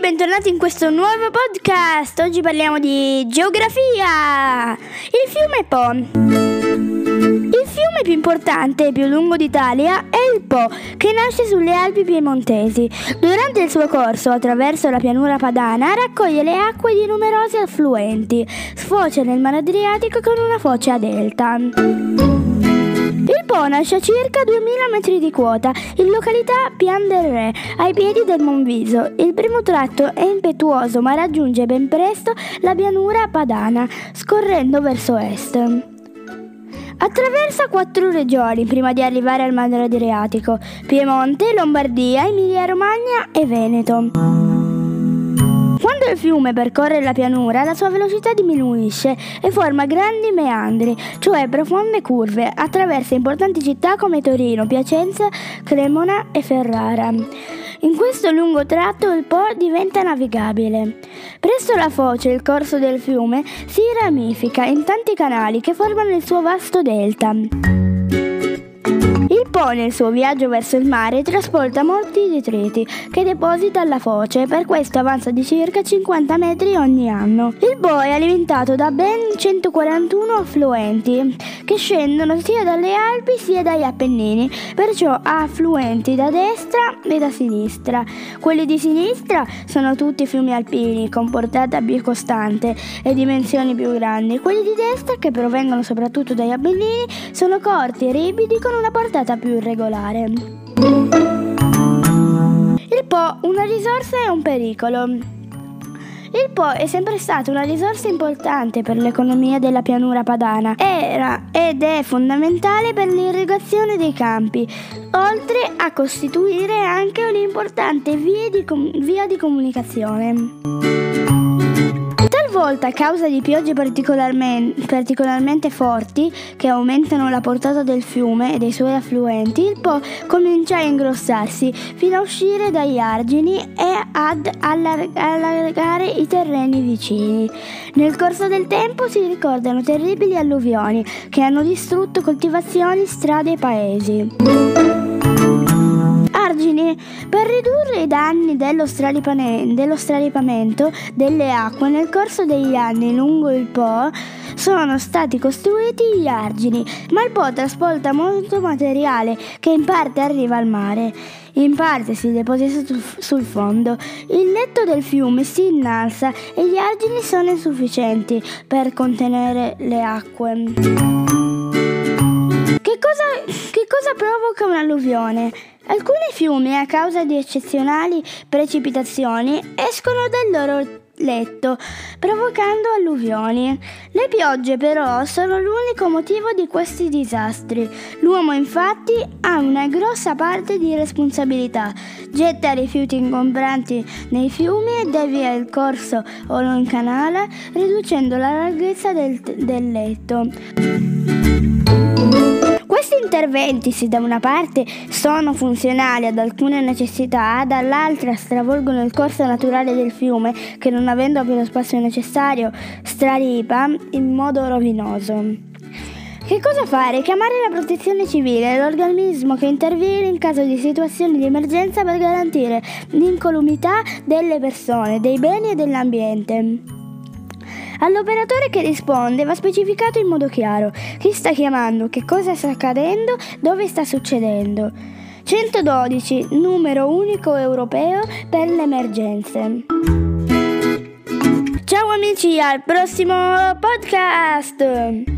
bentornati in questo nuovo podcast. Oggi parliamo di geografia. Il fiume Po. Il fiume più importante e più lungo d'Italia è il Po, che nasce sulle Alpi piemontesi. Durante il suo corso attraverso la pianura padana raccoglie le acque di numerosi affluenti, sfocia nel mare Adriatico con una foce a delta. Il Po nasce a circa 2000 metri di quota, in località Pian del Re, ai piedi del Monviso. Il primo tratto è impetuoso ma raggiunge ben presto la pianura padana, scorrendo verso est. Attraversa quattro regioni prima di arrivare al mare Adriatico: Piemonte, Lombardia, Emilia-Romagna e Veneto. Quando il fiume percorre la pianura, la sua velocità diminuisce e forma grandi meandri, cioè profonde curve, attraversa importanti città come Torino, Piacenza, Cremona e Ferrara. In questo lungo tratto il Po diventa navigabile. Presso la foce il corso del fiume si ramifica in tanti canali che formano il suo vasto delta. Po nel suo viaggio verso il mare trasporta molti detriti che deposita alla foce, per questo avanza di circa 50 metri ogni anno. Il Po è alimentato da ben 141 affluenti che scendono sia dalle Alpi sia dagli Appennini, perciò ha affluenti da destra e da sinistra. Quelli di sinistra sono tutti fiumi alpini con portata più costante e dimensioni più grandi. Quelli di destra, che provengono soprattutto dagli Appennini, sono corti e ripidi con una portata portata più irregolare. Il Po, una risorsa e un pericolo. Il Po è sempre stato una risorsa importante per l'economia della pianura padana. Era ed è fondamentale per l'irrigazione dei campi, oltre a costituire anche un'importante via di, com- via di comunicazione. Talvolta a causa di piogge particolarmente, particolarmente, forti che aumentano la portata del fiume e dei suoi affluenti, il Po comincia a ingrossarsi fino a uscire dagli argini e ad allargare i terreni vicini. Nel corso del tempo si ricordano terribili alluvioni che hanno distrutto coltivazioni, strade e paesi. Per ridurre i danni dello, dello straripamento delle acque nel corso degli anni lungo il Po sono stati costruiti gli argini, ma il Po trasporta molto materiale che in parte arriva al mare, in parte si deposita sul fondo. Il letto del fiume si innalza e gli argini sono insufficienti per contenere le acque. Che cosa, che cosa provoca un'alluvione? Alcuni fiumi, a causa di eccezionali precipitazioni, escono dal loro letto, provocando alluvioni. Le piogge però sono l'unico motivo di questi disastri. L'uomo infatti ha una grossa parte di responsabilità. Getta rifiuti ingombranti nei fiumi e devia il corso o lo incanala, riducendo la larghezza del, del letto. Questi interventi, se da una parte sono funzionali ad alcune necessità, dall'altra stravolgono il corso naturale del fiume che non avendo più lo spazio necessario straripa in modo rovinoso. Che cosa fare? Chiamare la protezione civile, l'organismo che interviene in caso di situazioni di emergenza per garantire l'incolumità delle persone, dei beni e dell'ambiente. All'operatore che risponde va specificato in modo chiaro chi sta chiamando, che cosa sta accadendo, dove sta succedendo. 112, numero unico europeo per le emergenze. Ciao amici, al prossimo podcast!